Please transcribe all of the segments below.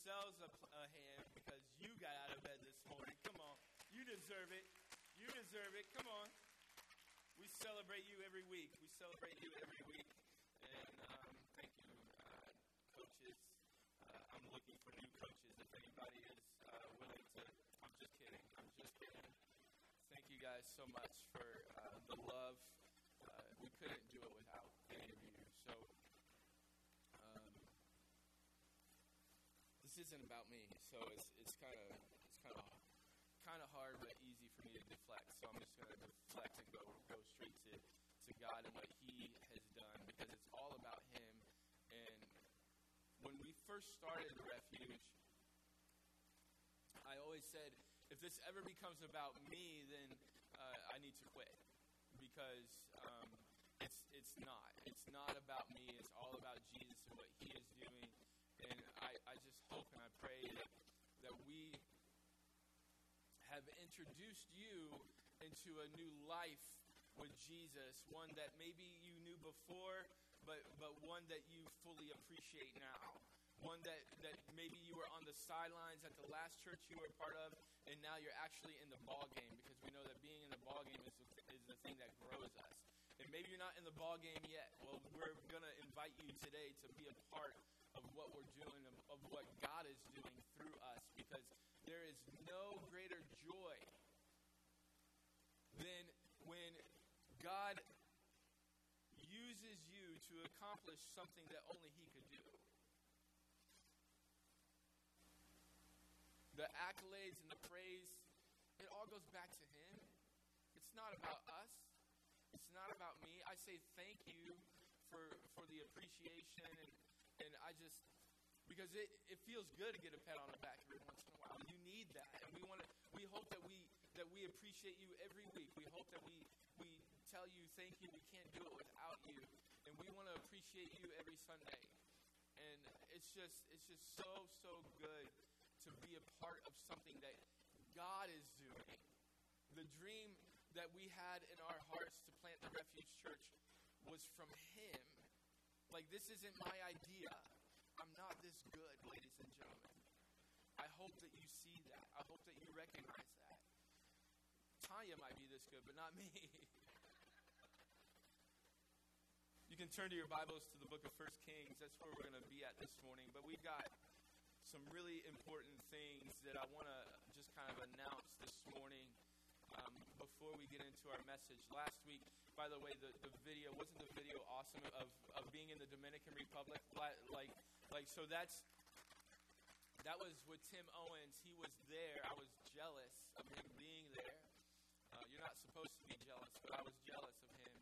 yourselves a, a hand because you got out of bed this morning. Come on. You deserve it. You deserve it. Come on. We celebrate you every week. We celebrate you every week. And um, thank you, uh, coaches. Uh, I'm looking for new coaches. If anybody is uh, willing to, I'm just kidding. I'm just kidding. Thank you guys so much for uh, the love. Uh, we couldn't do it without any of you. So um, this isn't about me. So it's it's kind of it's kind of kind of hard but easy for me to deflect. So I'm just going to deflect and go go straight to, to God and what He has done because it's all about Him. And when we first started the refuge, I always said, if this ever becomes about me, then uh, I need to quit because um, it's it's not. It's not about me. It's all about Jesus and what He is doing. And I, I just hope and I pray that, that we have introduced you into a new life with Jesus, one that maybe you knew before, but, but one that you fully appreciate now. One that, that maybe you were on the sidelines at the last church you were part of, and now you're actually in the ball game because we know that being in the ball game is the, is the thing that grows us. And maybe you're not in the ball game yet. Well, we're going to invite you today to be a part of what we're doing, of, of what God is doing through us, because there is no greater joy than when God uses you to accomplish something that only He could do. The accolades and the praise, it all goes back to Him. It's not about us. It's not about me. I say thank you for for the appreciation and and I just because it, it feels good to get a pat on the back every once in a while. You need that, and we want to. We hope that we that we appreciate you every week. We hope that we we tell you thank you. We can't do it without you, and we want to appreciate you every Sunday. And it's just it's just so so good to be a part of something that God is doing. The dream that we had in our hearts to plant the Refuge Church was from Him. Like this isn't my idea. I'm not this good, ladies and gentlemen. I hope that you see that. I hope that you recognize that. Tanya might be this good, but not me. you can turn to your Bibles to the book of First Kings. That's where we're going to be at this morning. But we've got some really important things that I want to just kind of announce this morning um, before we get into our message. Last week, by the way, the, the video wasn't the video awesome of, of being in the Dominican Republic? Like, like so that's that was with Tim Owens. He was there. I was jealous of him being there. Uh, you're not supposed to be jealous, but I was jealous of him.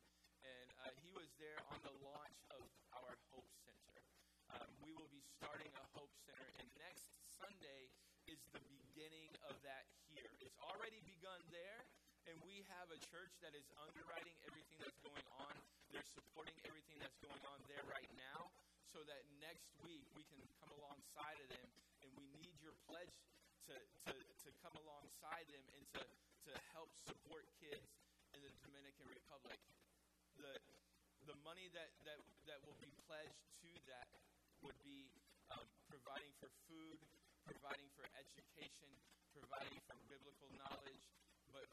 And uh, he was there on the launch of our Hope Center. Um, we will be starting a Hope Center, and next Sunday is the beginning of that here. It's already begun there, and we have a church that is underwriting everything that's going on. They're supporting everything that's going on there right now so that next week we can come alongside of them and we need your pledge to, to, to come alongside them and to, to help support kids in the Dominican Republic. The, the money that, that, that will be pledged to that would be um, providing for food, providing for education, providing for biblical knowledge, but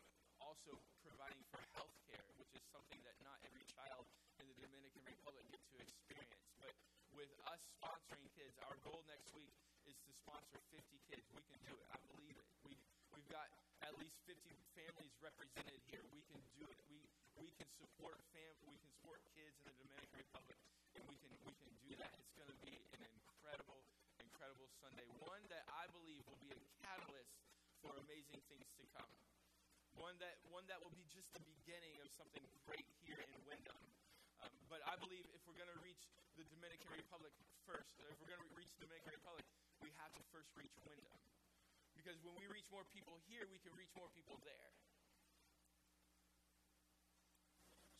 also providing for health care, which is something that not every child in the Dominican Republic get to experience. But with us sponsoring kids, our goal next week is to sponsor 50 kids. We can do it. I believe it. We, we've got at least 50 families represented here. We can do it. We, we can support fam. We can support kids in the Dominican Republic, and we can we can do that. It's going to be an incredible, incredible Sunday. One that I believe will be a catalyst for amazing things to come. One that one that will be just the beginning of something great here in Windham. Um, but I believe if we're going to reach the Dominican Republic first, if we're going to reach the Dominican Republic, we have to first reach Windham. Because when we reach more people here, we can reach more people there.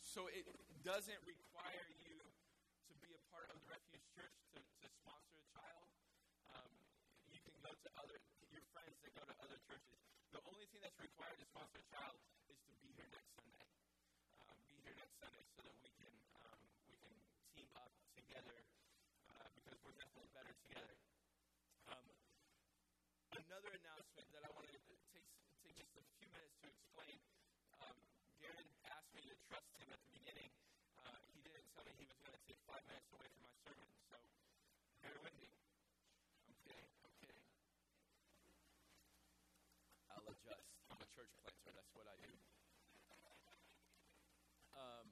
So it doesn't require you to be a part of the Refuge Church to, to sponsor a child. Um, you can go to other your friends that go to other churches. The only thing that's required to sponsor a child is to be here next Sunday. Um, be here next Sunday so that we can um, we can team up together uh, because we're definitely better together. Um, announcement that I wanted to take, take just a few minutes to explain. Um, Garen asked me to trust him at the beginning. Uh, he didn't tell me he was going to take five minutes away from my sermon, so bear with me. I'm kidding. I'm kidding. I'll adjust. I'm a church planter. That's what I do. Um,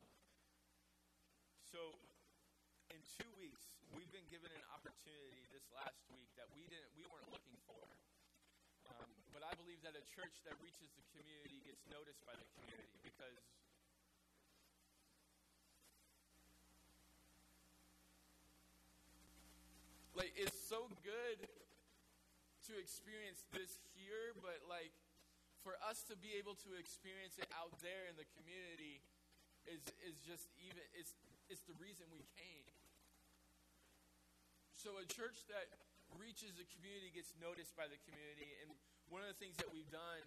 so, in two weeks, we've been given an opportunity this last week that we didn't, we weren't looking for. Um, but I believe that a church that reaches the community gets noticed by the community because like it's so good to experience this here, but like for us to be able to experience it out there in the community is is just even it's it's the reason we came. So a church that reaches the community gets noticed by the community, and one of the things that we've done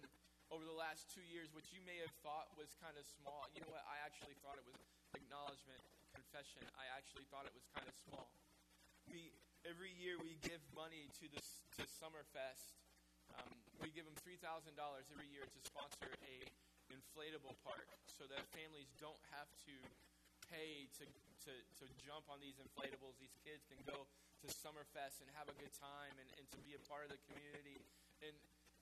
over the last two years, which you may have thought was kind of small, you know what? I actually thought it was acknowledgement, confession. I actually thought it was kind of small. We every year we give money to the to Summerfest. Um, we give them three thousand dollars every year to sponsor a inflatable park, so that families don't have to pay to, to, to jump on these inflatables. These kids can go to Summerfest and have a good time and, and to be a part of the community. And,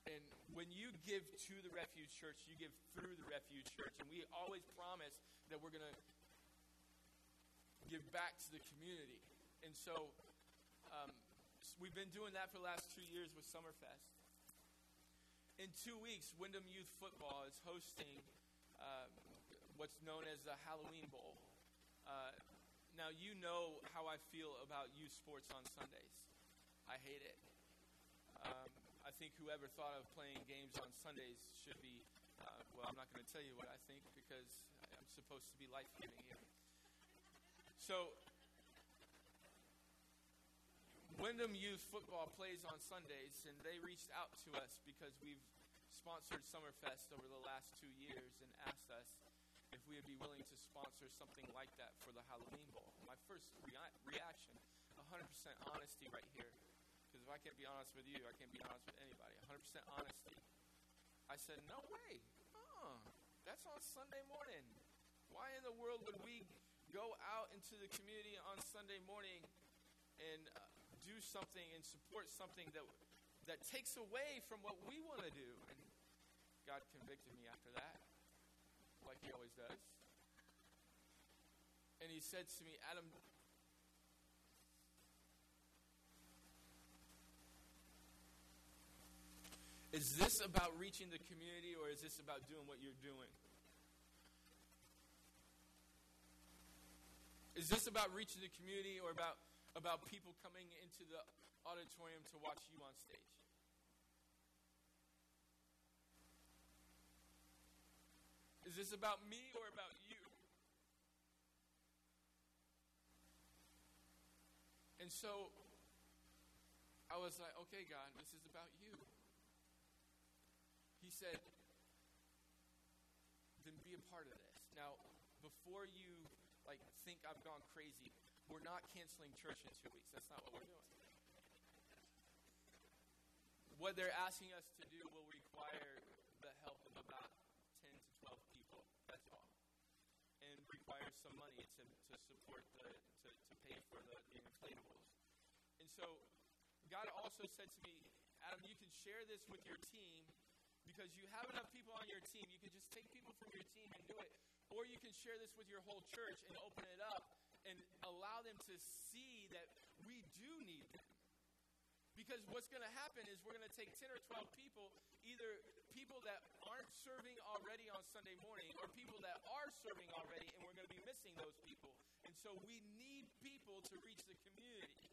and when you give to the Refuge Church, you give through the Refuge Church. And we always promise that we're going to give back to the community. And so um, we've been doing that for the last two years with Summerfest. In two weeks, Windham Youth Football is hosting uh, what's known as the Halloween Bowl. Uh, now, you know how I feel about youth sports on Sundays. I hate it. Um, I think whoever thought of playing games on Sundays should be, uh, well, I'm not going to tell you what I think because I'm supposed to be life giving here. So, Windham Youth Football plays on Sundays, and they reached out to us because we've sponsored Summerfest over the last two years and asked us if we would be willing to sponsor something like that for the Halloween Bowl. My first rea- reaction, 100% honesty right here, because if I can't be honest with you, I can't be honest with anybody. 100% honesty. I said, no way. That's on Sunday morning. Why in the world would we go out into the community on Sunday morning and uh, do something and support something that that takes away from what we want to do. And God convicted me after that, like He always does. And He said to me, Adam, is this about reaching the community or is this about doing what you're doing? Is this about reaching the community or about about people coming into the auditorium to watch you on stage. Is this about me or about you? And so I was like, okay, God, this is about you. He said, then be a part of this. Now, before you like think I've gone crazy, we're not canceling church in two weeks. That's not what we're doing. What they're asking us to do will require the help of about 10 to 12 people. That's all. And requires some money to, to support the, to, to pay for the, the inflatables. And so God also said to me, Adam, you can share this with your team because you have enough people on your team. You can just take people from your team and do it. Or you can share this with your whole church and open it up and allow them to see that we do need them. Because what's going to happen is we're going to take 10 or 12 people, either people that aren't serving already on Sunday morning or people that are serving already, and we're going to be missing those people. And so we need people to reach the community.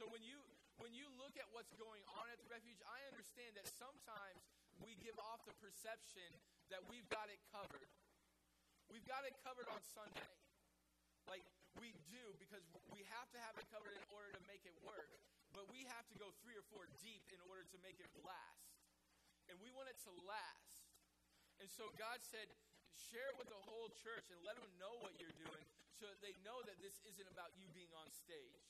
So when you when you look at what's going on at the refuge, I understand that sometimes we give off the perception that we've got it covered. We've got it covered on Sunday. Like, we do because we have to have it covered in order to make it work. But we have to go three or four deep in order to make it last. And we want it to last. And so God said, share it with the whole church and let them know what you're doing so that they know that this isn't about you being on stage.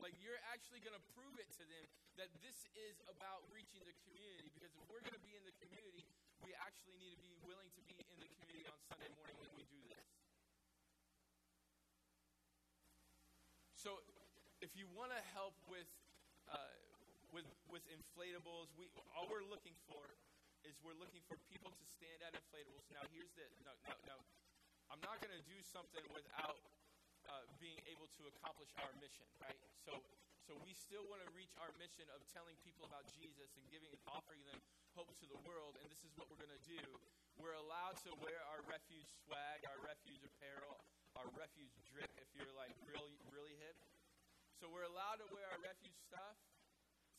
Like you're actually going to prove it to them that this is about reaching the community. Because if we're going to be in the community, we actually need to be willing to be in the community on Sunday morning when we do this. So, if you want to help with uh, with with inflatables, we all we're looking for is we're looking for people to stand at inflatables. Now, here's the no no no. I'm not going to do something without uh, being able to accomplish our mission, right? So, so we still want to reach our mission of telling people about Jesus and giving, offering them hope to the world. And this is what we're going to do. We're allowed to wear our refuge swag, our refuge apparel, our refuge drip. If you're like really, really hip, so we're allowed to wear our refuge stuff.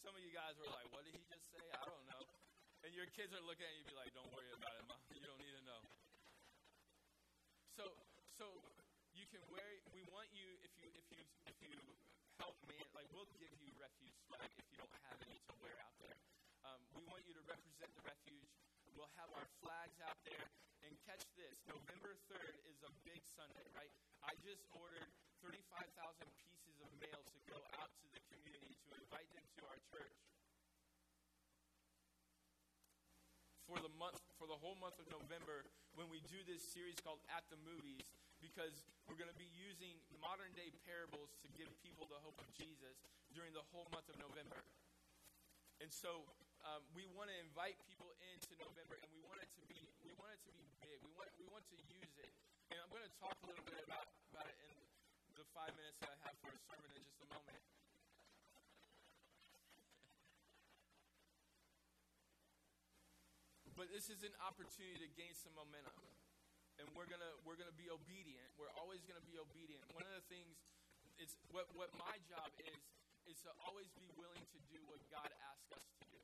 Some of you guys were like, "What did he just say?" I don't know. And your kids are looking at you, be like, "Don't worry about it, mom. You don't need to know." So, so you can wear. We want you if you if you if you help man. Like we'll give you refuge swag if you don't have any to wear out there. Um, we want you to represent the refuge. We'll have our flags out there. And catch this: November third is a big Sunday, right? I just ordered thirty-five thousand pieces of mail to go out to the community to invite them to our church. For the month, for the whole month of November, when we do this series called At the Movies, because we're going to be using modern day parables to give people the hope of Jesus during the whole month of November. And so um, we want to invite people into November, and we want it to be we want it to be big. We want we want to use it. And I'm going to talk a little bit about, about it in the five minutes that I have for a sermon in just a moment. But this is an opportunity to gain some momentum and we're gonna we're gonna be obedient. We're always gonna be obedient. One of the things is what what my job is is to always be willing to do what God asks us to do,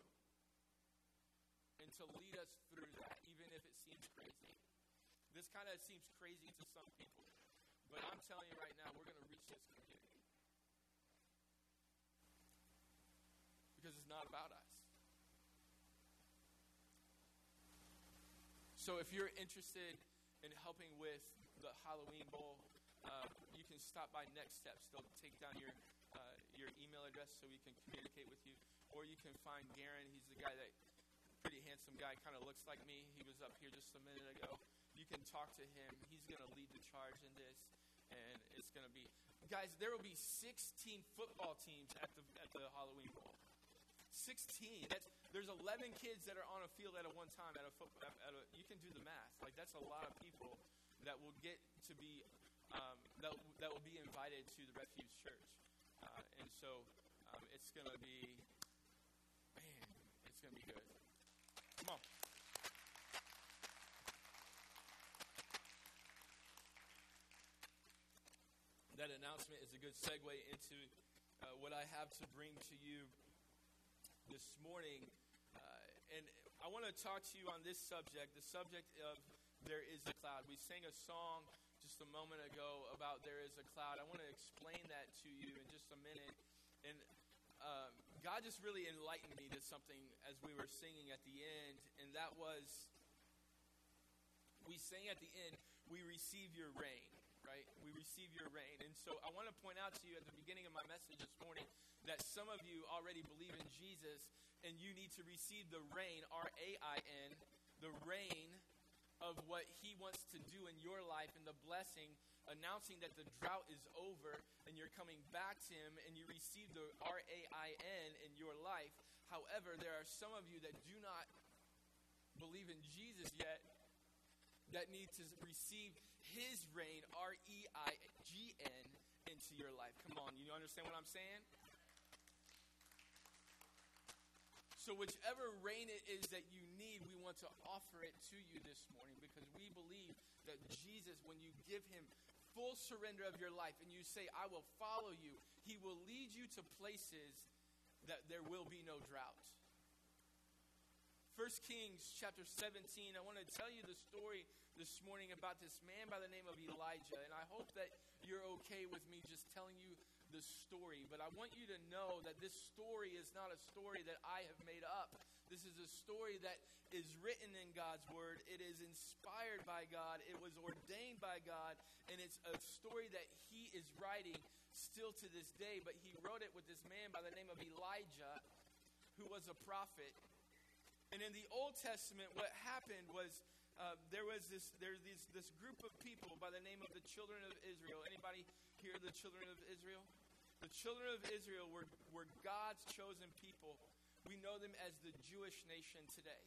and to lead us through that, even if it seems crazy. This kind of seems crazy to some people, but I'm telling you right now, we're gonna reach this community because it's not about us. So if you're interested in helping with the Halloween Bowl, uh, you can stop by Next Steps. They'll take down your uh, your email address so we can communicate with you, or you can find Garen. He's the guy that pretty handsome guy, kind of looks like me. He was up here just a minute ago. You can talk to him. He's going to lead the charge in this, and it's going to be guys. There will be 16 football teams at the at the Halloween Bowl. 16. That's there's 11 kids that are on a field at a one time at a football. At a, you can do the math. Like that's a lot of people that will get to be um, that that will be invited to the Refuge Church, uh, and so um, it's gonna be man, it's gonna be good. That announcement is a good segue into uh, what I have to bring to you this morning. Uh, and I want to talk to you on this subject the subject of There is a Cloud. We sang a song just a moment ago about There is a Cloud. I want to explain that to you in just a minute. And um, God just really enlightened me to something as we were singing at the end, and that was we sang at the end, We receive your rain right? We receive your rain. And so I want to point out to you at the beginning of my message this morning that some of you already believe in Jesus and you need to receive the rain, R A I N, the rain of what he wants to do in your life and the blessing, announcing that the drought is over and you're coming back to him and you receive the R A I N in your life. However, there are some of you that do not believe in Jesus yet that need to receive his reign, R E I G N, into your life. Come on, you understand what I'm saying? So, whichever reign it is that you need, we want to offer it to you this morning because we believe that Jesus, when you give him full surrender of your life and you say, I will follow you, he will lead you to places that there will be no drought. 1 Kings chapter 17, I want to tell you the story this morning about this man by the name of Elijah. And I hope that you're okay with me just telling you the story. But I want you to know that this story is not a story that I have made up. This is a story that is written in God's word. It is inspired by God. It was ordained by God. And it's a story that He is writing still to this day, but he wrote it with this man by the name of Elijah, who was a prophet. And in the Old Testament, what happened was uh, there was this there's this, this group of people by the name of the children of Israel. Anybody here the children of Israel? The children of Israel were, were God's chosen people. We know them as the Jewish nation today.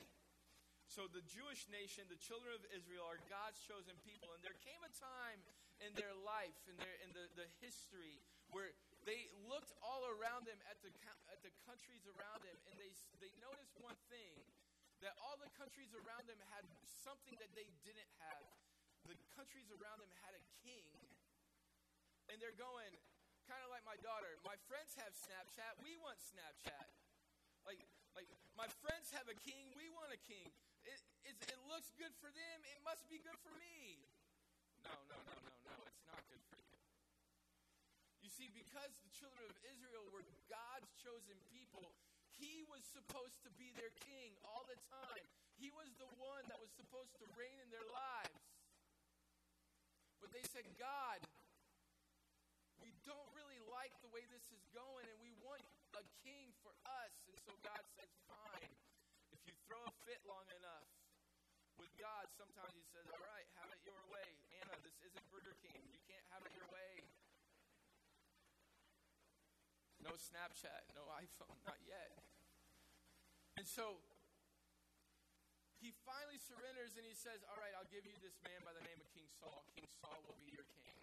So the Jewish nation, the children of Israel, are God's chosen people. And there came a time in their life, in their in the, the history, where they looked all around them at the at the countries around them, and they they noticed one thing that all the countries around them had something that they didn't have. The countries around them had a king. And they're going, kind of like my daughter, my friends have Snapchat, we want Snapchat. Like, like my friends have a king, we want a king. It, it, it looks good for them, it must be good for me. No, no, no, no, no, it's not good for you. You see, because the children of Israel were God's chosen people, he was supposed to be their king all the time. He was the one that was supposed to reign in their lives. But they said, God, we don't really like the way this is going, and we want a king for us. And so God says, Fine. If you throw a fit long enough with God, sometimes He says, All right, have it your way. Anna, this isn't Burger King. You can't have it your way. No Snapchat, no iPhone, not yet. And so he finally surrenders and he says, All right, I'll give you this man by the name of King Saul. King Saul will be your king.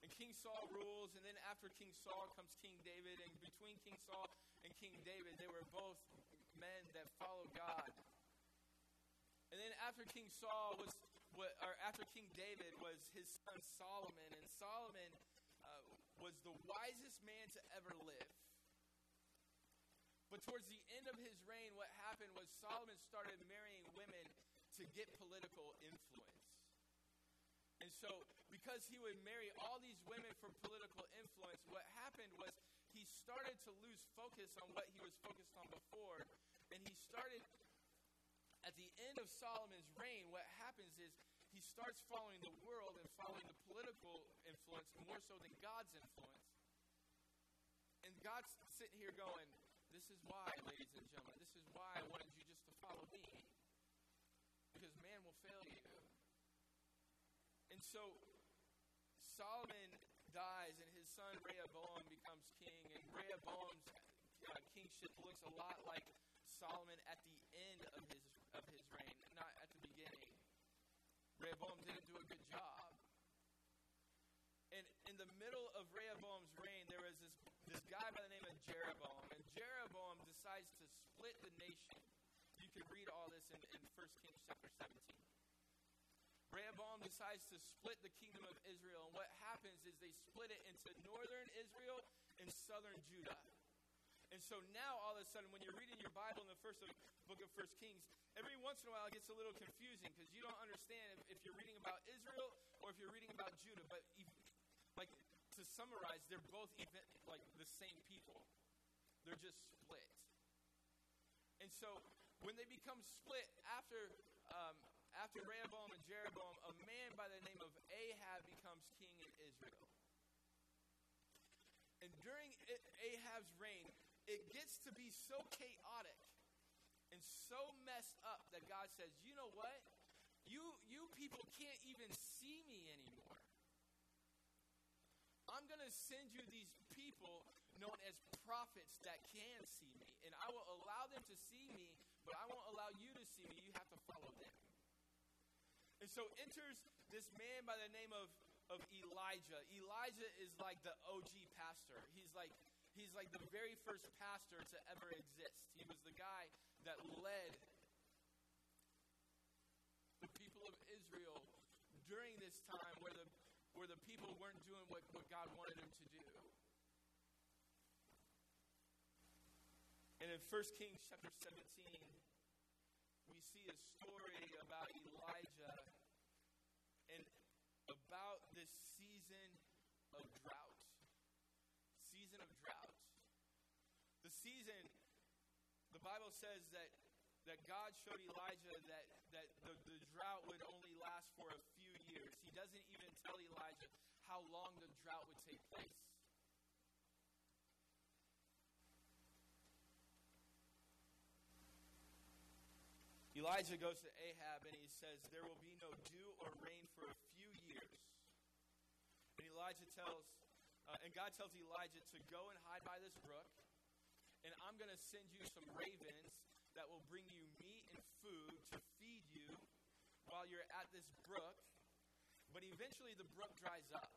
And King Saul rules, and then after King Saul comes King David, and between King Saul and King David, they were both men that followed God. And then after King Saul was, or after King David was his son Solomon, and Solomon uh, was the wisest man to ever live. But towards the end of his reign, what happened was Solomon started marrying women to get political influence. And so, because he would marry all these women for political influence, what happened was he started to lose focus on what he was focused on before. And he started, at the end of Solomon's reign, what happens is he starts following the world and following the political influence more so than God's influence. And God's sitting here going, this is why, ladies and gentlemen, this is why I wanted you just to follow me. Because man will fail you. And so Solomon dies, and his son Rehoboam becomes king, and Rehoboam's uh, kingship looks a lot like Solomon at the end of his of his reign, not at the beginning. Rehoboam didn't do a good job. And in the middle of Rehoboam's reign, there was this, this guy by the name of Jeroboam. And Jeroboam decides to split the nation. You can read all this in, in 1 Kings chapter 17. Rehoboam decides to split the kingdom of Israel. And what happens is they split it into northern Israel and southern Judah. And so now, all of a sudden, when you're reading your Bible in the first book of First Kings, every once in a while it gets a little confusing because you don't understand if, if, you're reading about Israel or if you're reading about Judah. But like to summarize, they're both even like the same people. They're just split. And so when they become split after um, after Rehoboam and Jeroboam, a man by the name of Ahab becomes king in Israel. And during Ahab's reign, it gets to be so chaotic and so messed up that God says, "You know what? You you people can't even see me anymore." I'm going to send you these people known as prophets that can see me. And I will allow them to see me, but I won't allow you to see me. You have to follow them. And so enters this man by the name of, of Elijah. Elijah is like the OG pastor. He's like he's like the very first pastor to ever exist. He was the guy that led the people of Israel during this time where the where the people weren't doing what, what God wanted them to do. And in 1 Kings chapter 17, we see a story about Elijah and about this season of drought. Season of drought. The season, the Bible says that, that God showed Elijah that, that the, the drought would only last for a few years. He doesn't even tell Elijah how long the drought would take place. Elijah goes to Ahab and he says, There will be no dew or rain for a few years. And Elijah tells, uh, and God tells Elijah to go and hide by this brook, and I'm going to send you some ravens that will bring you meat and food to feed you while you're at this brook. But eventually the brook dries up.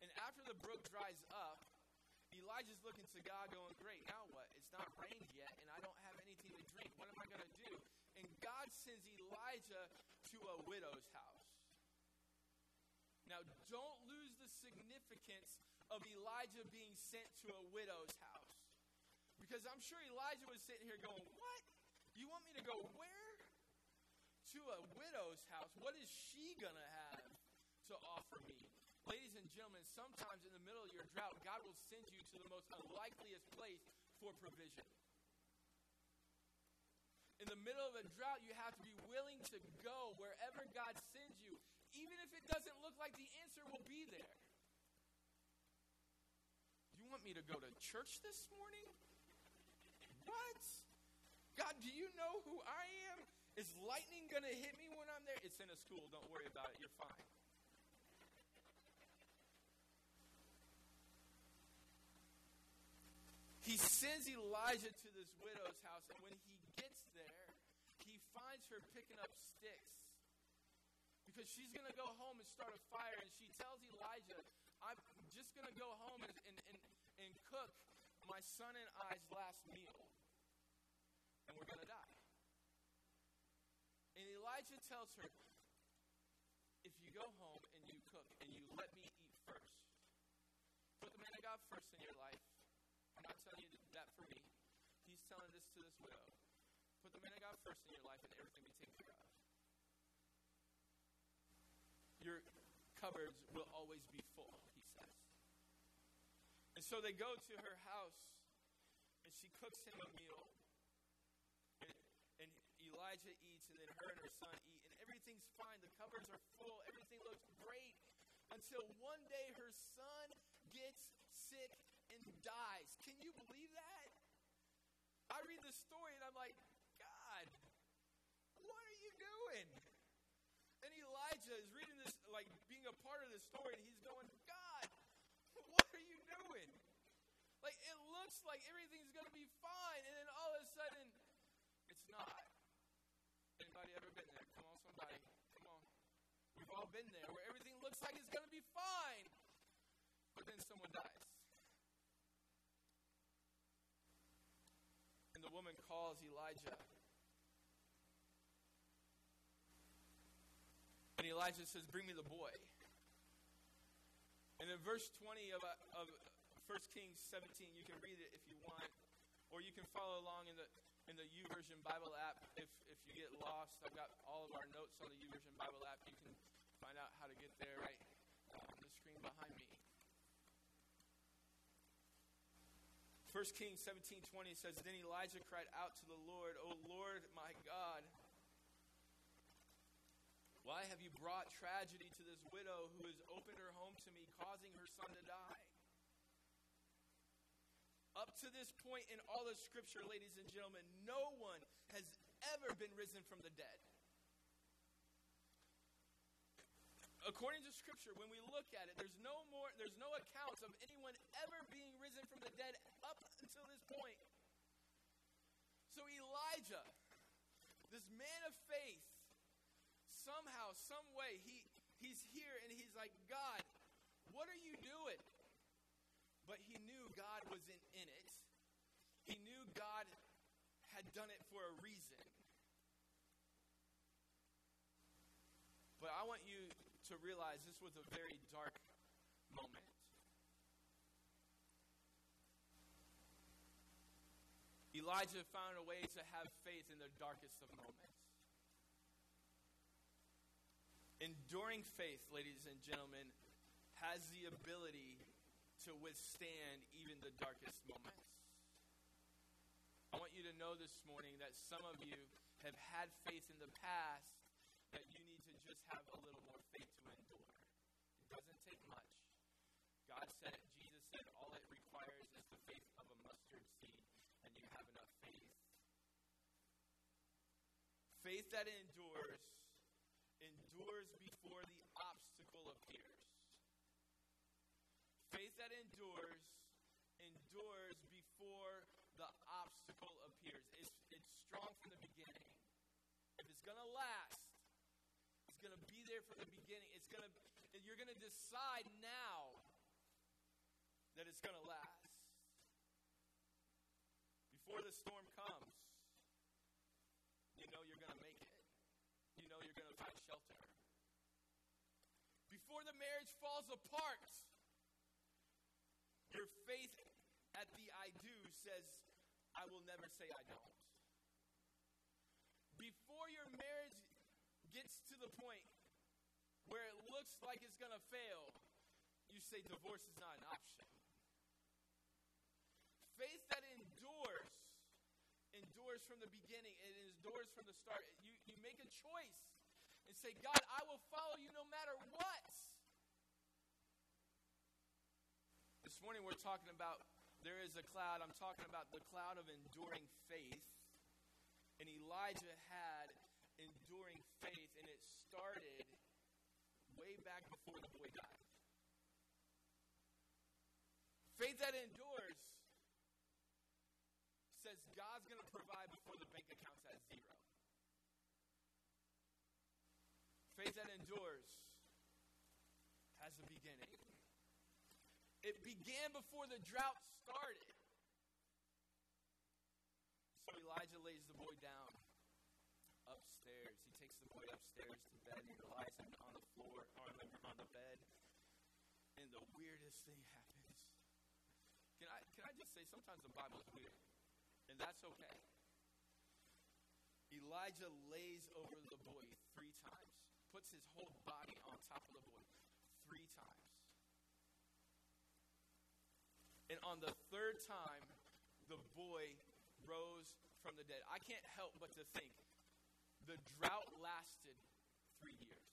And after the brook dries up, Elijah's looking to God, going, Great, now what? It's not rained yet, and I don't have anything to drink. What am I going to do? And God sends Elijah to a widow's house. Now, don't lose the significance of Elijah being sent to a widow's house. Because I'm sure Elijah was sitting here going, What? You want me to go where? To a widow's house. What is she going to have to offer me? Ladies and gentlemen, sometimes in the middle of your drought, God will send you to the most unlikeliest place for provision. In the middle of a drought, you have to be willing to go wherever God sends you, even if it doesn't look like the answer will be there. You want me to go to church this morning? What? God, do you know who I am? Is lightning going to hit me when I'm there? It's in a school. Don't worry about it. You're fine. He sends Elijah to this widow's house, and when he gets there, he finds her picking up sticks because she's going to go home and start a fire. And she tells Elijah, I'm just going to go home and, and, and, and cook my son and I's last meal, and we're going to die. And Elijah tells her, If you go home and you cook and you let me eat first, put the man of God first in your life I'm not telling you that for me. He's telling this to this widow. Put the man of God first in your life and everything will be taken care of. Your cupboards will always be full. And so they go to her house and she cooks him a meal. And, and Elijah eats, and then her and her son eat, and everything's fine. The cupboards are full, everything looks great. Until one day her son gets sick and dies. Can you believe that? I read the story and I'm like, God, what are you doing? And Elijah is reading this, like being a part of this story, and he's going, God, what are you doing? Like, it looks like everything's going to be fine, and then all of a sudden, it's not. Anybody ever been there? Come on, somebody. Come on. We've all been there where everything looks like it's going to be fine, but then someone dies. And the woman calls Elijah. And Elijah says, Bring me the boy. And in verse 20 of, of 1 Kings 17, you can read it if you want, or you can follow along in the in the YouVersion Bible app. If if you get lost, I've got all of our notes on the YouVersion Bible app. You can find out how to get there right on the screen behind me. 1 Kings 17 20 says, Then Elijah cried out to the Lord, O Lord my God, why have you brought tragedy to this widow who has opened her home to me, causing her son to die? Up to this point in all of Scripture, ladies and gentlemen, no one has ever been risen from the dead. according to scripture when we look at it there's no more there's no accounts of anyone ever being risen from the dead up until this point so elijah this man of faith somehow some way he he's here and he's like god what are you doing but he knew god wasn't in it he knew god had done it for a reason but i want you to realize this was a very dark moment. Elijah found a way to have faith in the darkest of moments. Enduring faith, ladies and gentlemen, has the ability to withstand even the darkest moments. I want you to know this morning that some of you have had faith in the past that you need to just have a little more faith to endure. It doesn't take much. God said, Jesus said, all it requires is the faith of a mustard seed, and you have enough faith. Faith that endures, endures before the obstacle appears. Faith that endures, endures before the obstacle appears. It's, it's strong from the beginning. If it's going to last, it's going to be there from the beginning. It's going to, you're going to decide now that it's going to last. Before the storm comes, you know you're going to make it. You know you're going to find shelter. Before the marriage falls apart, your faith at the I do says, I will never say I don't. Before your marriage gets to the point where it looks like it's going to fail, you say divorce is not an option. Faith that endures, endures from the beginning, it endures from the start. You, you make a choice and say, God, I will follow you no matter what. This morning we're talking about there is a cloud. I'm talking about the cloud of enduring faith. And Elijah had enduring faith, and it started way back before the boy died. Faith that endures says God's going to provide before the bank account's at zero. Faith that endures has a beginning. It began before the drought started. So Elijah lays the boy down upstairs. He takes the boy upstairs to bed. He lies him on the floor, on the, on the bed. And the weirdest thing happens. Can I, can I just say, sometimes the Bible is weird. And that's okay. Elijah lays over the boy three times, puts his whole body on top of the boy three times. And on the third time, the boy rose from the dead. I can't help but to think the drought lasted three years.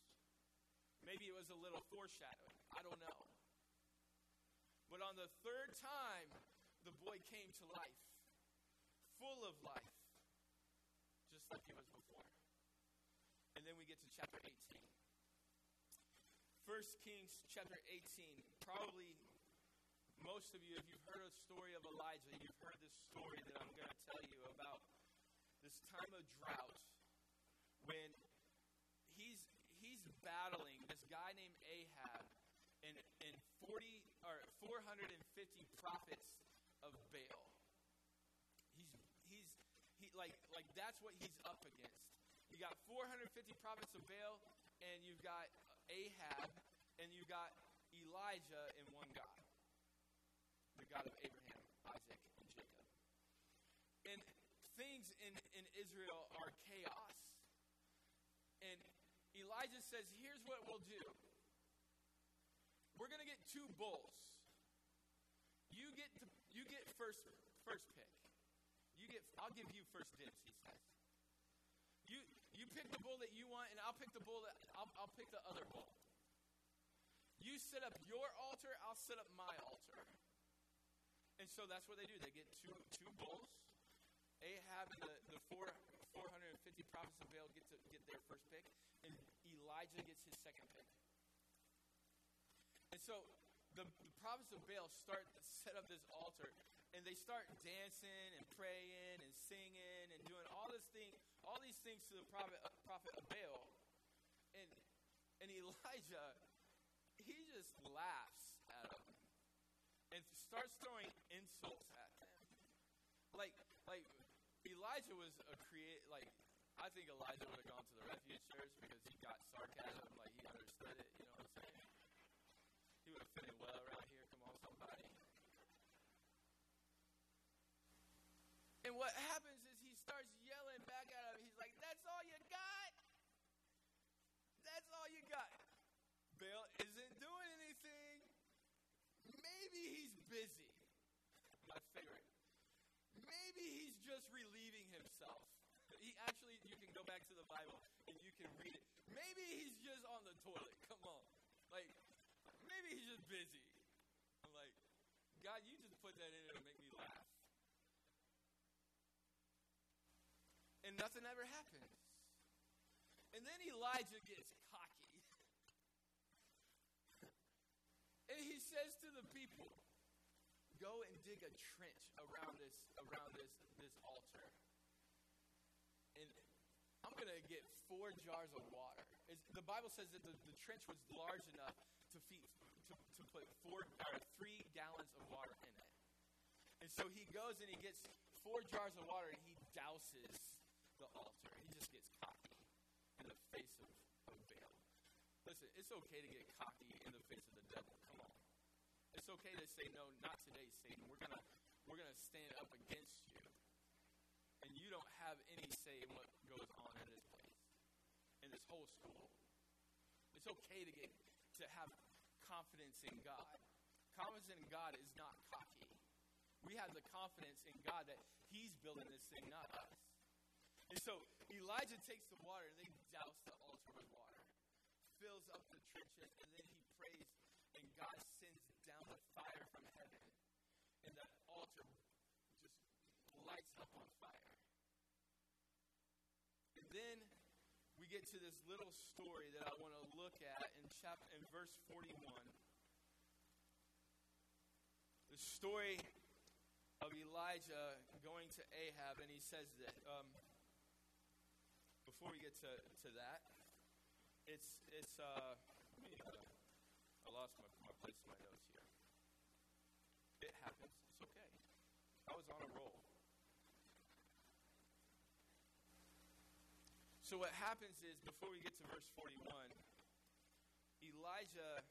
Maybe it was a little foreshadowing. I don't know. But on the third time, the boy came to life, full of life, just like he was before. And then we get to chapter 18. First Kings chapter 18, probably most of you, if you've heard a story of Elijah, you've heard this story that I'm going to tell you about this time of drought when he's he's battling this guy named Ahab and, and 40 or 450 prophets of Baal. He's he's he like like that's what he's up against. You got 450 prophets of Baal, and you've got Ahab, and you've got Elijah and one the God of Abraham, Isaac, and Jacob. And things in, in Israel are chaos. And Elijah says, here's what we'll do. We're going to get two bulls. You get to, you get first first pick. You get I'll give you first dibs, he says. You you pick the bull that you want and I'll pick the bull that I'll, I'll pick the other bull. You set up your altar, I'll set up my altar. And so that's what they do. They get two, two bulls. Ahab and the, the four, 450 prophets of Baal get, to, get their first pick, and Elijah gets his second pick. And so the, the prophets of Baal start to set up this altar, and they start dancing and praying and singing and doing all this thing, all these things to the prophet, uh, prophet of Baal. And, and Elijah, he just laughs at them and starts throwing insults at them. Like, like Elijah was a create. Like, I think Elijah would have gone to the refuge church because he got sarcasm. Like, he understood it. You know what I'm saying? He would have fit well around here. Come on, somebody. And what happens is he starts yelling back at him. He's like, "That's all you got? That's all you got?" Baal isn't doing anything. Maybe he's busy. My favorite. Maybe he's just relieving himself. He actually, you can go back to the Bible and you can read it. Maybe he's just on the toilet. Come on. Like, maybe he's just busy. I'm like, God, you just put that in there to make me laugh. And nothing ever happens. And then Elijah gets cocky. and he says to the people, go and dig a trench around this around this this altar. And I'm gonna get four jars of water. It's, the Bible says that the, the trench was large enough to feed to, to put four or three gallons of water in it. And so he goes and he gets four jars of water and he douses the altar. He just gets cocky in the face of, of Baal. Listen, it's okay to get cocky in the face of the devil. Come on. It's okay to say, no, not today, Satan. We're gonna we're gonna stand up against you. And you don't have any say in what goes on in this place, in this whole school. It's okay to get to have confidence in God. Confidence in God is not cocky. We have the confidence in God that He's building this thing, not us. And so Elijah takes the water and they douse the altar with water, fills up the trenches, and then he prays, and God fire from heaven, and that altar just lights up on fire. And then we get to this little story that I want to look at in chapter in verse 41. The story of Elijah going to Ahab, and he says that. Um, before we get to, to that, it's it's uh, uh, I lost my, my place in my notes here. It happens. It's okay. I was on a roll. So what happens is before we get to verse 41, Elijah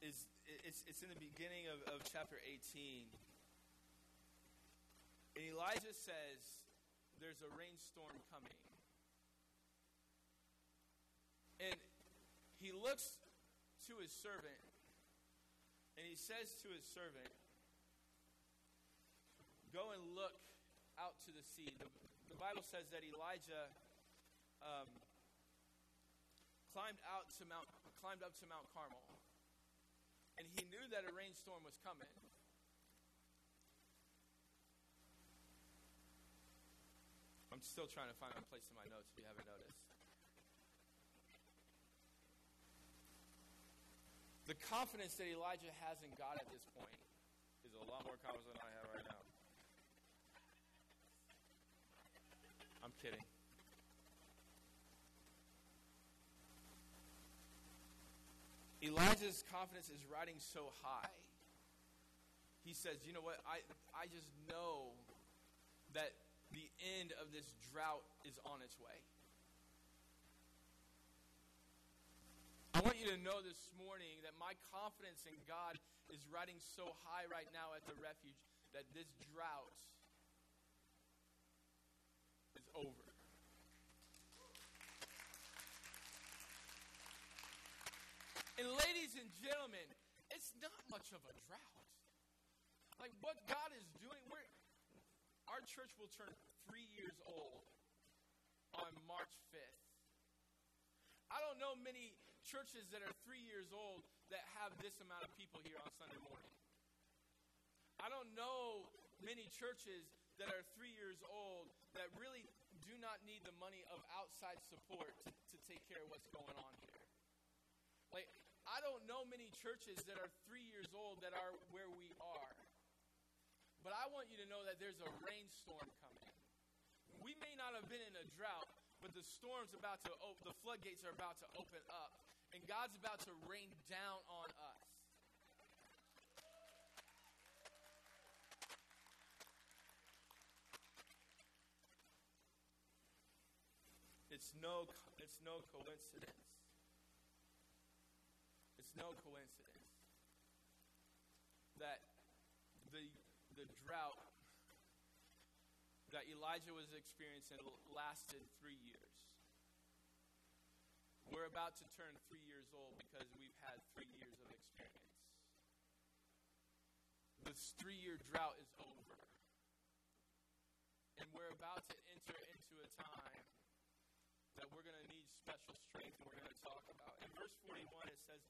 is it's, it's in the beginning of, of chapter 18. And Elijah says, There's a rainstorm coming. And he looks to his servant and he says to his servant, Go and look out to the sea. The, the Bible says that Elijah um, climbed out to Mount, climbed up to Mount Carmel, and he knew that a rainstorm was coming. I'm still trying to find my place in my notes if you haven't noticed. The confidence that Elijah has in God at this point is a lot more confidence than I have right now. I'm kidding. Elijah's confidence is riding so high. He says, You know what? I, I just know that the end of this drought is on its way. I want you to know this morning that my confidence in God is riding so high right now at the refuge that this drought is over. And ladies and gentlemen, it's not much of a drought. Like what God is doing, we're, our church will turn three years old on March 5th. I don't know many churches that are three years old that have this amount of people here on Sunday morning. I don't know many churches that are three years old that really do not need the money of outside support to, take care of what's going on here. Like, I don't know many churches that are three years old that are where we are. But I want you to know that there's a rainstorm coming. We may not have been in a drought, but the storm's about to open, the floodgates are about to open up, and God's about to rain down on us. It's no, it's no coincidence It's no coincidence that the, the drought that Elijah was experiencing lasted three years. We're about to turn three years old because we've had three years of experience. This three year drought is over. And we're about to enter into a time that we're going to need special strength and we're going to talk about. In verse 41, it says,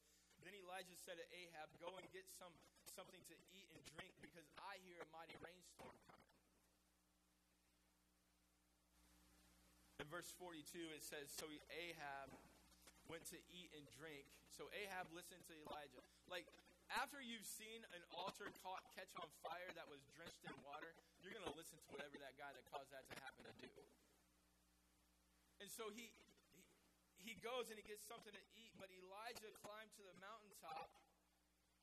Then Elijah said to Ahab, Go and get some something to eat and drink because I hear a mighty rainstorm coming. In verse 42, it says, So Ahab went to eat and drink. So Ahab listened to Elijah. Like, after you've seen an altar caught, catch on fire that was drenched in water, you're going to listen to whatever that guy that caused that to happen to do. And so he, he, he goes and he gets something to eat, but Elijah climbed to the mountaintop,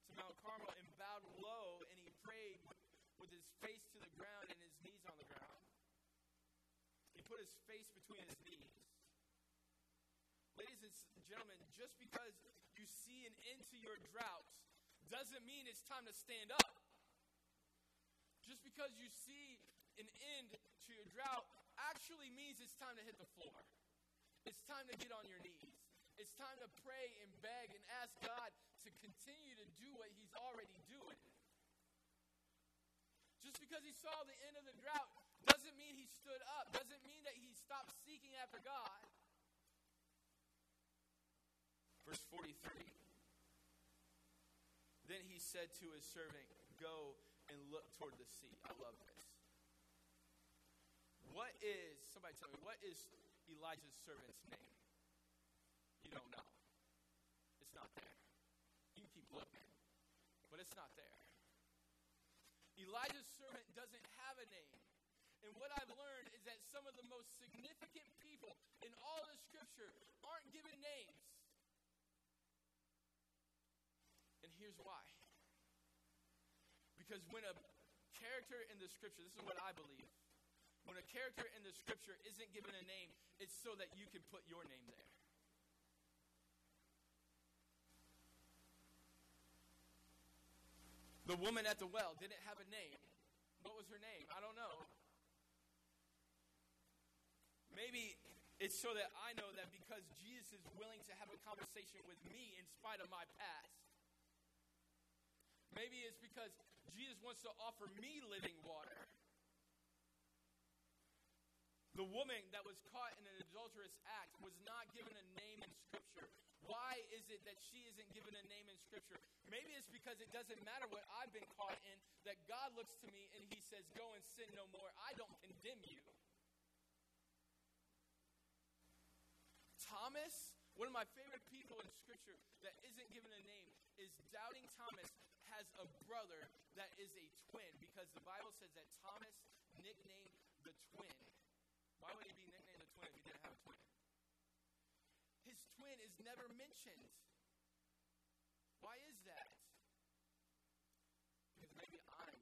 to Mount Carmel, and bowed low, and he prayed with his face to the ground and his knees on the ground. He put his face between his knees. Ladies and gentlemen, just because you see an end to your drought doesn't mean it's time to stand up. Just because you see an end to your drought actually means it's time to hit the floor. It's time to get on your knees. It's time to pray and beg and ask God to continue to do what He's already doing. Just because he saw the end of the drought doesn't mean he stood up, doesn't mean that he stopped seeking after God. Verse 43. Then he said to his servant, Go and look toward the sea. I love this. What is, somebody tell me, what is Elijah's servant's name? You don't know. It's not there. You can keep looking, but it's not there. Elijah's servant doesn't have a name. And what I've learned is that some of the most significant people in all the scripture aren't given names. And here's why. Because when a character in the scripture, this is what I believe, when a character in the scripture isn't given a name, it's so that you can put your name there. The woman at the well didn't have a name. What was her name? I don't know. Maybe it's so that I know that because Jesus is willing to have a conversation with me in spite of my past. Maybe it's because Jesus wants to offer me living water. The woman that was caught in an adulterous act was not given a name in Scripture. Why is it that she isn't given a name in Scripture? Maybe it's because it doesn't matter what I've been caught in, that God looks to me and He says, Go and sin no more. I don't condemn you. Thomas, one of my favorite people in Scripture that isn't given a name, is Doubting Thomas has a brother that is a twin because the Bible says that Thomas nicknamed the twin. Why would he be nicknamed the twin if he didn't have a twin? His twin is never mentioned. Why is that? Because maybe I'm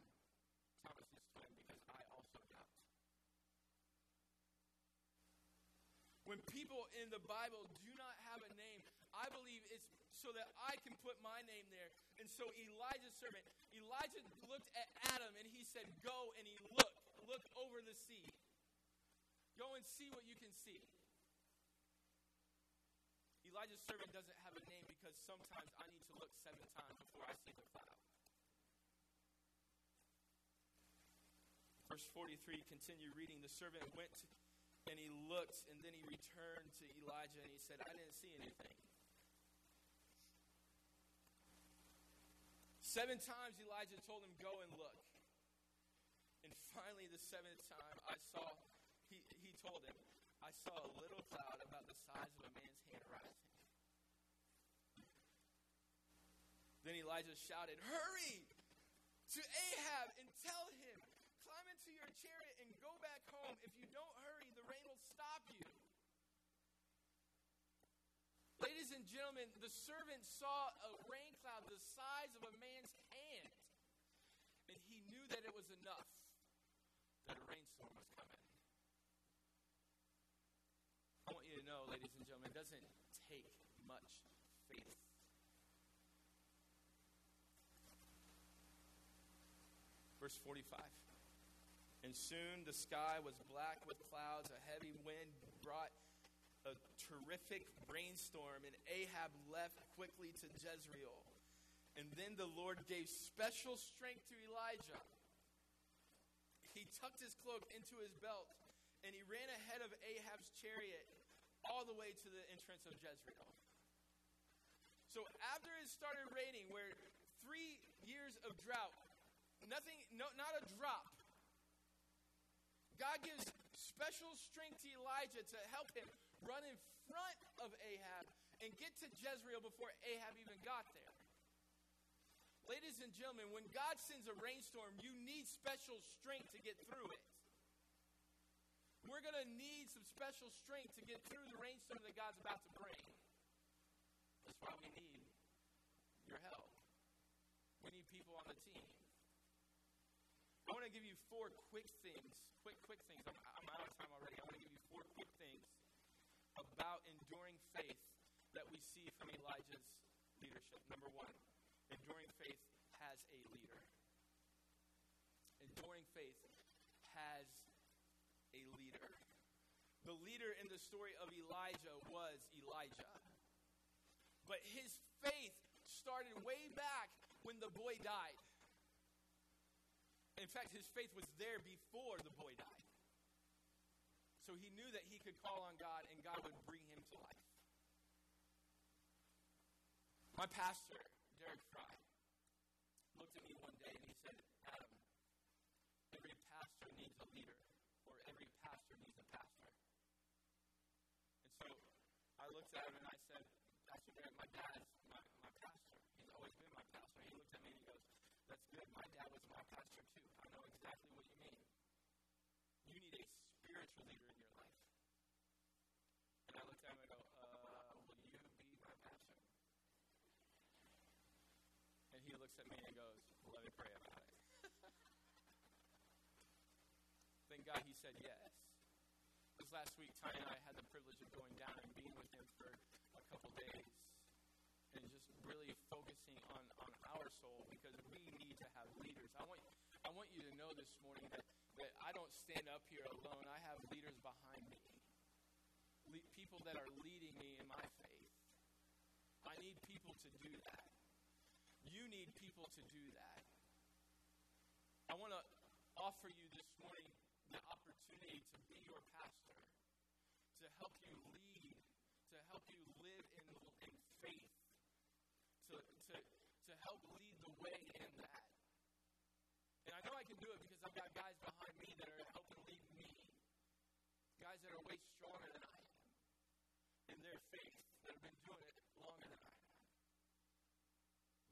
Thomas's twin because I also doubt. When people in the Bible do not have a name, I believe it's so that I can put my name there. And so Elijah's servant, Elijah looked at Adam and he said, Go and he looked, look over the sea. Go and see what you can see. Elijah's servant doesn't have a name because sometimes I need to look seven times before I see the cloud. Verse 43, continue reading. The servant went and he looked, and then he returned to Elijah and he said, I didn't see anything. Seven times Elijah told him, Go and look. And finally, the seventh time, I saw, he, he told him, I saw a little cloud about the size of a man's hand rising. Then Elijah shouted, Hurry to Ahab and tell him, Climb into your chariot and go back home. If you don't hurry, the rain will stop you. Ladies and gentlemen, the servant saw a rain cloud the size of a man's hand, and he knew that it was enough that a rainstorm was coming. I want you to know, ladies and gentlemen, it doesn't take much faith. Verse 45. And soon the sky was black with clouds, a heavy wind brought terrific rainstorm, and Ahab left quickly to Jezreel. And then the Lord gave special strength to Elijah. He tucked his cloak into his belt, and he ran ahead of Ahab's chariot all the way to the entrance of Jezreel. So after it started raining, where three years of drought, nothing, no, not a drop. God gives special strength to Elijah to help him run in front of Ahab and get to Jezreel before Ahab even got there. Ladies and gentlemen, when God sends a rainstorm, you need special strength to get through it. We're going to need some special strength to get through the rainstorm that God's about to bring. That's why we need your help. We need people on the team. I want to give you four quick things. Quick, quick things. I'm, I'm out of time already. I want to give you four quick things about enduring faith that we see from Elijah's leadership. Number one, enduring faith has a leader. Enduring faith has a leader. The leader in the story of Elijah was Elijah. But his faith started way back when the boy died. In fact, his faith was there before the boy died. So he knew that he could call on God and God would bring him to life. My pastor, Derek Fry, looked at me one day and he said, Adam, every pastor needs a leader, or every pastor needs a pastor. And so I looked at him and I said, Pastor Derek, my dad's my, my pastor. He's always been my pastor. He looked at me and he goes, That's good. My dad was my pastor too. I know exactly what you mean. You need a spiritual leader in your life. And I looked at him and I go, uh, will you be my pastor? And he looks at me and goes, let me pray about it. Thank God he said yes. This last week, Ty and I had the privilege of going down and being with him for a couple days and just really focusing on, on our soul because we need to have leaders. I want, I want you to know this morning that, that I don't stand up here alone. I have leaders behind me, Le- people that are leading me in my faith. I need people to do that. You need people to do that. I want to offer you this morning the opportunity to be your pastor, to help you lead, to help you live in, in faith, to, to, to help lead the way in that. And I know I can do it because I've got guys behind me that are helping lead me, guys that are way stronger than I am in their faith, that have been doing it longer than I have.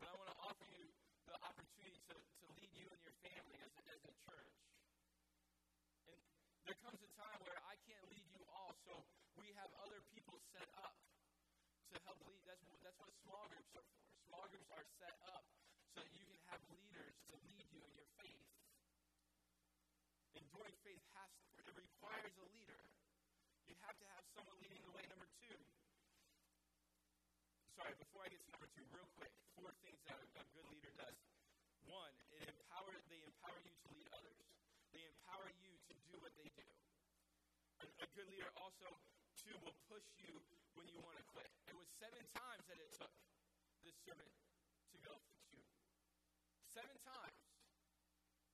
But I want to offer you the opportunity to, to lead you and your family as a, as a church. And there comes a time where I can't lead you all, so we have other people set up to help lead. That's, that's what small groups are for. Small groups are set up so that you can have leaders to lead you in your faith. Enduring faith has it requires a leader. You have to have someone leading the way. Number two. Sorry, before I get to number two, real quick, four things that a, a good leader does. One, it empower they empower you to lead others. They empower you to do what they do. A, a good leader also, two, will push you when you want to quit. It was seven times that it took this servant to go. Seven times.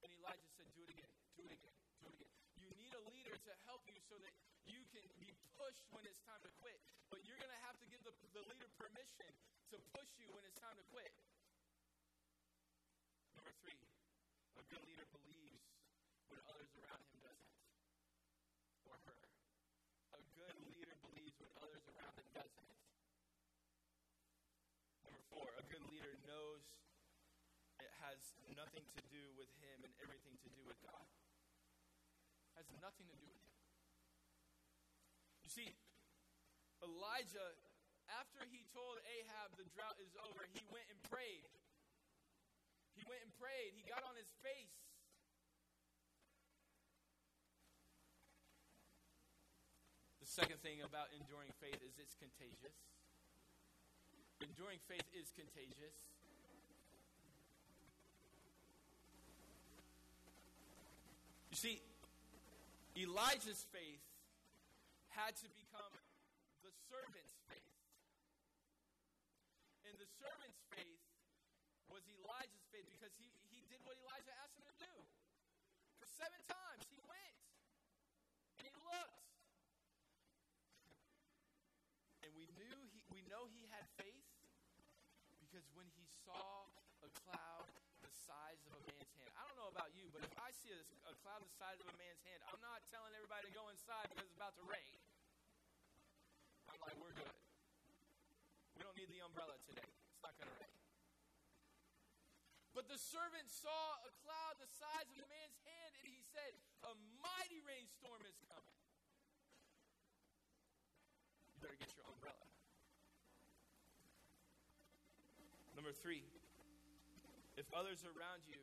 And Elijah said, Do it again, do it again, do it again. You need a leader to help you so that you can be pushed when it's time to quit. But you're going to have to give the, the leader permission to push you when it's time to quit. Number three, a good leader believes when others around him doesn't. Or her. A good leader believes when others around him doesn't. Number four, a good leader knows nothing to do with him and everything to do with God. Has nothing to do with him. You see, Elijah, after he told Ahab the drought is over, he went and prayed. He went and prayed. He got on his face. The second thing about enduring faith is it's contagious. Enduring faith is contagious. see, Elijah's faith had to become the servant's faith. And the servant's faith was Elijah's faith because he, he did what Elijah asked him to do. For seven times, he went and he looked. And we knew he, we know he had faith because when he saw a cloud, size of a man's hand. I don't know about you, but if I see a, a cloud the size of a man's hand, I'm not telling everybody to go inside because it's about to rain. I'm like, we're good. We don't need the umbrella today. It's not going to rain. But the servant saw a cloud the size of a man's hand, and he said, A mighty rainstorm is coming. You better get your umbrella. Number three, if others around you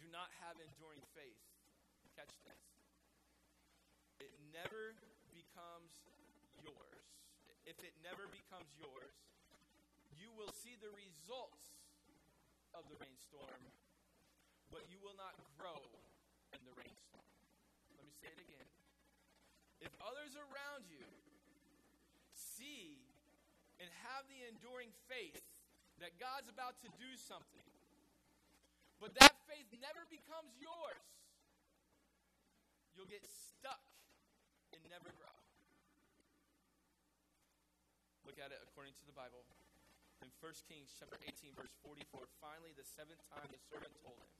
do not have enduring faith, catch this. It never becomes yours. If it never becomes yours, you will see the results of the rainstorm, but you will not grow in the rainstorm. Let me say it again. If others around you see and have the enduring faith that God's about to do something, but that faith never becomes yours, you'll get stuck and never grow. Look at it according to the Bible in 1 Kings chapter 18, verse 44, finally the seventh time the servant told him,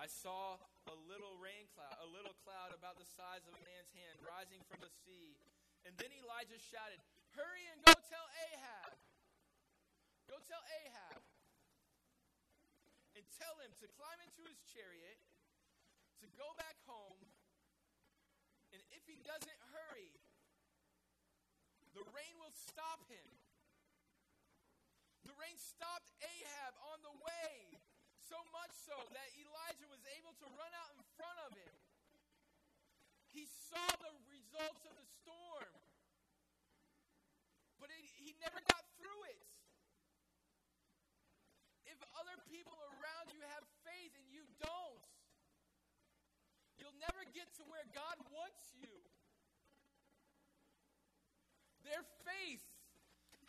I saw a little rain cloud, a little cloud about the size of a man's hand rising from the sea. And then Elijah shouted, Hurry and go tell Ahab. Go tell Ahab. And tell him to climb into his chariot, to go back home, and if he doesn't hurry, the rain will stop him the rain stopped Ahab on the way, so much so that Elijah was able to run out in front of him. He saw the results of the storm, but it, he never got through it. If other people around you have faith and you don't, you'll never get to where God wants you. Their faith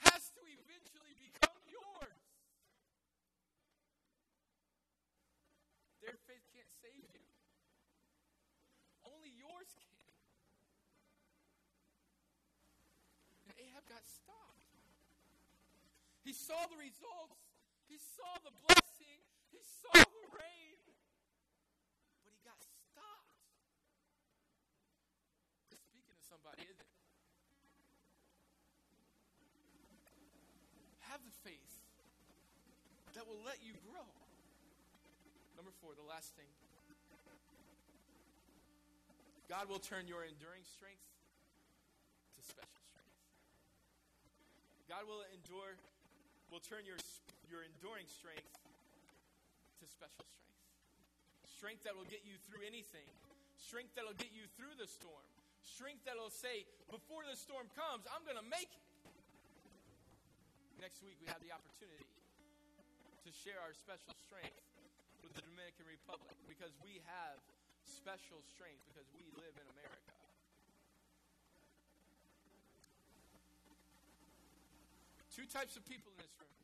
has to eventually become yours. Their faith can't save you, only yours can. And Ahab got stopped. He saw the results, he saw the blessing, he saw the rain, but he got stopped. Speaking to somebody, isn't it? have the faith that will let you grow. Number four, the last thing God will turn your enduring strength to special strength. God will endure, will turn your, your enduring strength to special strength. Strength that will get you through anything. Strength that will get you through the storm. Strength that will say, before the storm comes, I'm going to make it next week we have the opportunity to share our special strength with the Dominican Republic because we have special strength because we live in America. Two types of people in this room.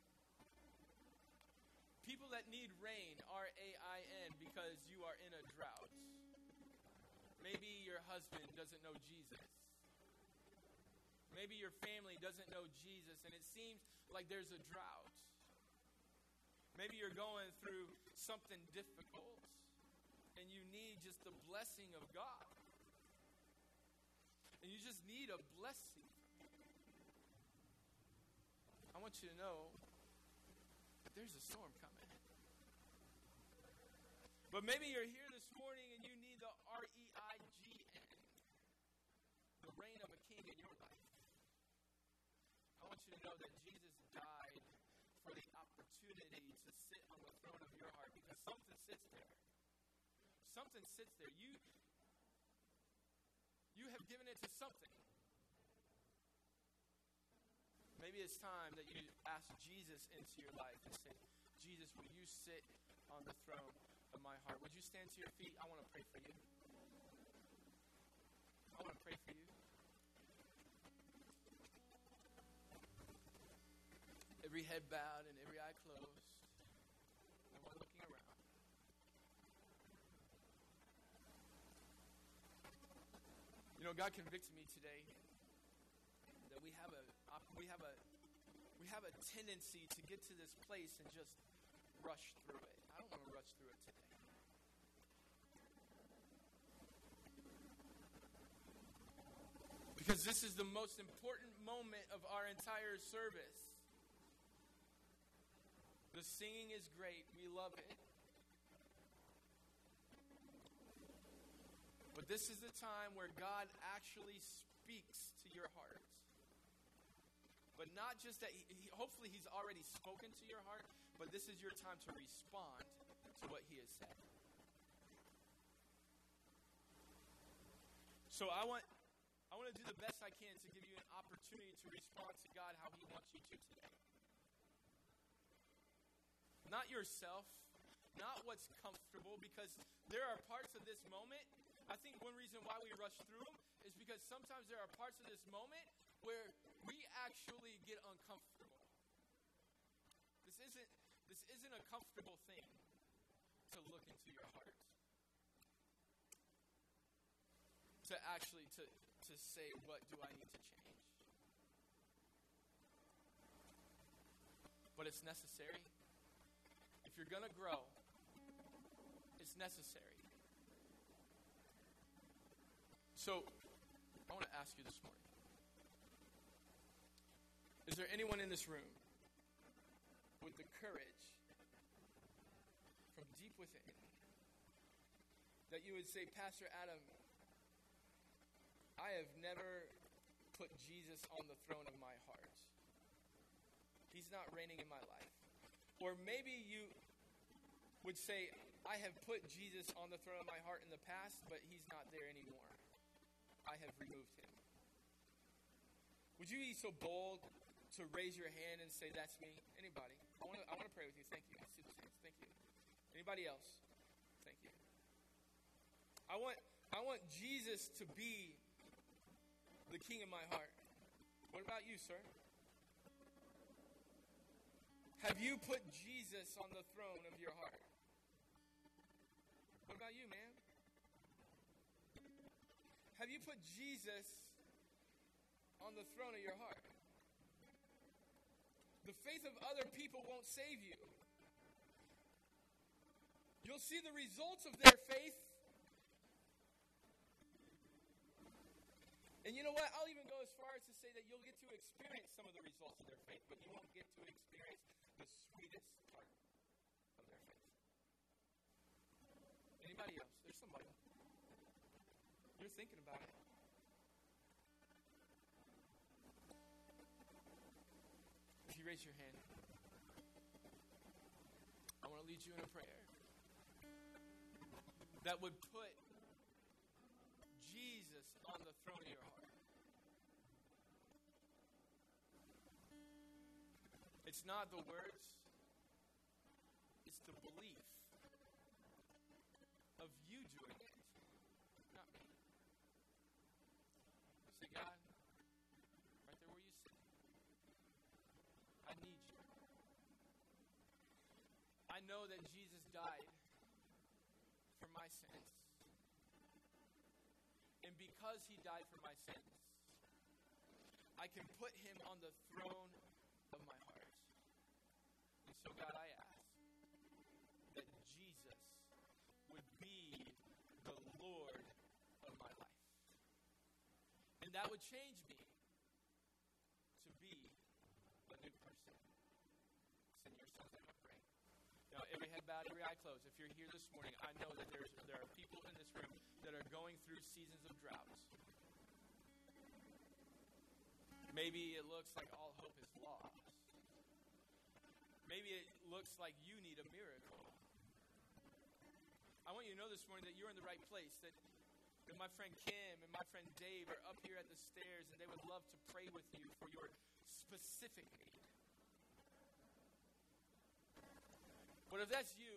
People that need rain, R A I N, because you are in a drought. Maybe your husband doesn't know Jesus. Maybe your family doesn't know Jesus and it seems like there's a drought. Maybe you're going through something difficult and you need just the blessing of God. And you just need a blessing. I want you to know that there's a storm coming. But maybe you're here this morning and you need the R E I G N, the reign of a king in your life. I want you to know that Jesus died for the opportunity to sit on the throne of your heart because something sits there. Something sits there. You you have given it to something. Maybe it's time that you ask Jesus into your life and say, Jesus, will you sit on the throne of my heart? Would you stand to your feet? I want to pray for you. I want to pray for you. every head bowed and every eye closed. No one looking around. You know, God convicted me today that we have a we have a we have a tendency to get to this place and just rush through it. I don't want to rush through it today. Because this is the most important moment of our entire service. The singing is great, we love it. But this is the time where God actually speaks to your heart. But not just that, he, he, hopefully, He's already spoken to your heart, but this is your time to respond to what He has said. So I want I want to do the best I can to give you an opportunity to respond to God how He wants you to today. Not yourself, not what's comfortable, because there are parts of this moment. I think one reason why we rush through them is because sometimes there are parts of this moment where we actually get uncomfortable. This isn't this isn't a comfortable thing to look into your heart. To actually to to say, what do I need to change? But it's necessary. If you're going to grow, it's necessary. So, I want to ask you this morning Is there anyone in this room with the courage from deep within that you would say, Pastor Adam, I have never put Jesus on the throne of my heart. He's not reigning in my life. Or maybe you would say, I have put Jesus on the throne of my heart in the past, but he's not there anymore. I have removed him. Would you be so bold to raise your hand and say, That's me? Anybody? I want to I wanna pray with you. Thank you. I see those hands. Thank you. Anybody else? Thank you. I want, I want Jesus to be the king of my heart. What about you, sir? Have you put Jesus on the throne of your heart? What about you, man? Have you put Jesus on the throne of your heart? The faith of other people won't save you. You'll see the results of their faith And you know what? I'll even go as far as to say that you'll get to experience some of the results of their faith, but you won't get to experience the sweetest part of their faith. Anybody else? There's somebody. You're thinking about it. You raise your hand, I want to lead you in a prayer that would put Jesus on the throne of your heart. It's not the words, it's the belief of you doing it, not me. Say, God, right there where you sit, I need you. I know that Jesus died for my sins. And because he died for my sins, I can put him on the throne of my heart. And so, God, I ask that Jesus would be the Lord of my life. And that would change me to be a new person. Send your pray. Now, every head bowed, every eye closed. If you're here this morning, I know that there's, there are people in this room that are going through seasons of droughts. Maybe it looks like all hope is lost. Maybe it looks like you need a miracle. I want you to know this morning that you're in the right place, that, that my friend Kim and my friend Dave are up here at the stairs and they would love to pray with you for your specific need. But if that's you,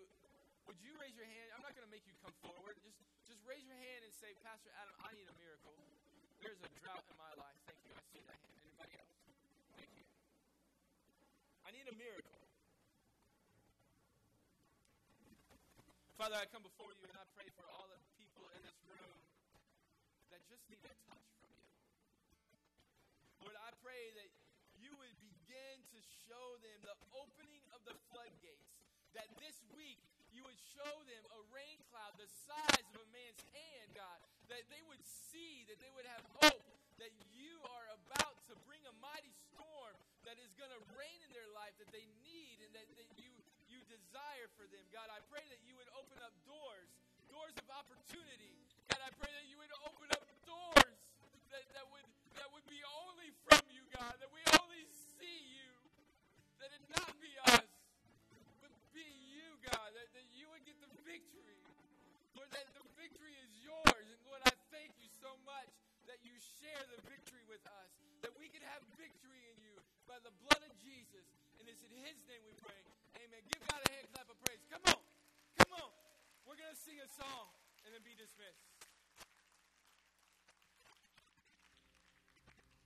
would you raise your hand? I'm not going to make you come forward. Just, just raise your hand and say, Pastor Adam, I need a miracle. There's a drought in my life. Thank you. I see that hand. Anybody else? Thank you. I need a miracle. Father, I come before you and I pray for all the people in this room that just need a touch from you. Lord, I pray that you would begin to show them the opening of the floodgates. That this week you would show them a rain cloud the size of a man's hand, God. That they would see, that they would have hope, that you are about to bring a mighty storm that is going to rain in their life that they need and that, that you, you desire for them. God, I pray that you would open up doors, doors of opportunity. God, I pray that you would open up doors that, that, would, that would be only from you, God, that we only see you, that it not be us, victory. Lord, that the victory is yours. And Lord, I thank you so much that you share the victory with us, that we can have victory in you by the blood of Jesus. And it's in his name we pray. Amen. Give God a hand clap of praise. Come on. Come on. We're going to sing a song and then be dismissed.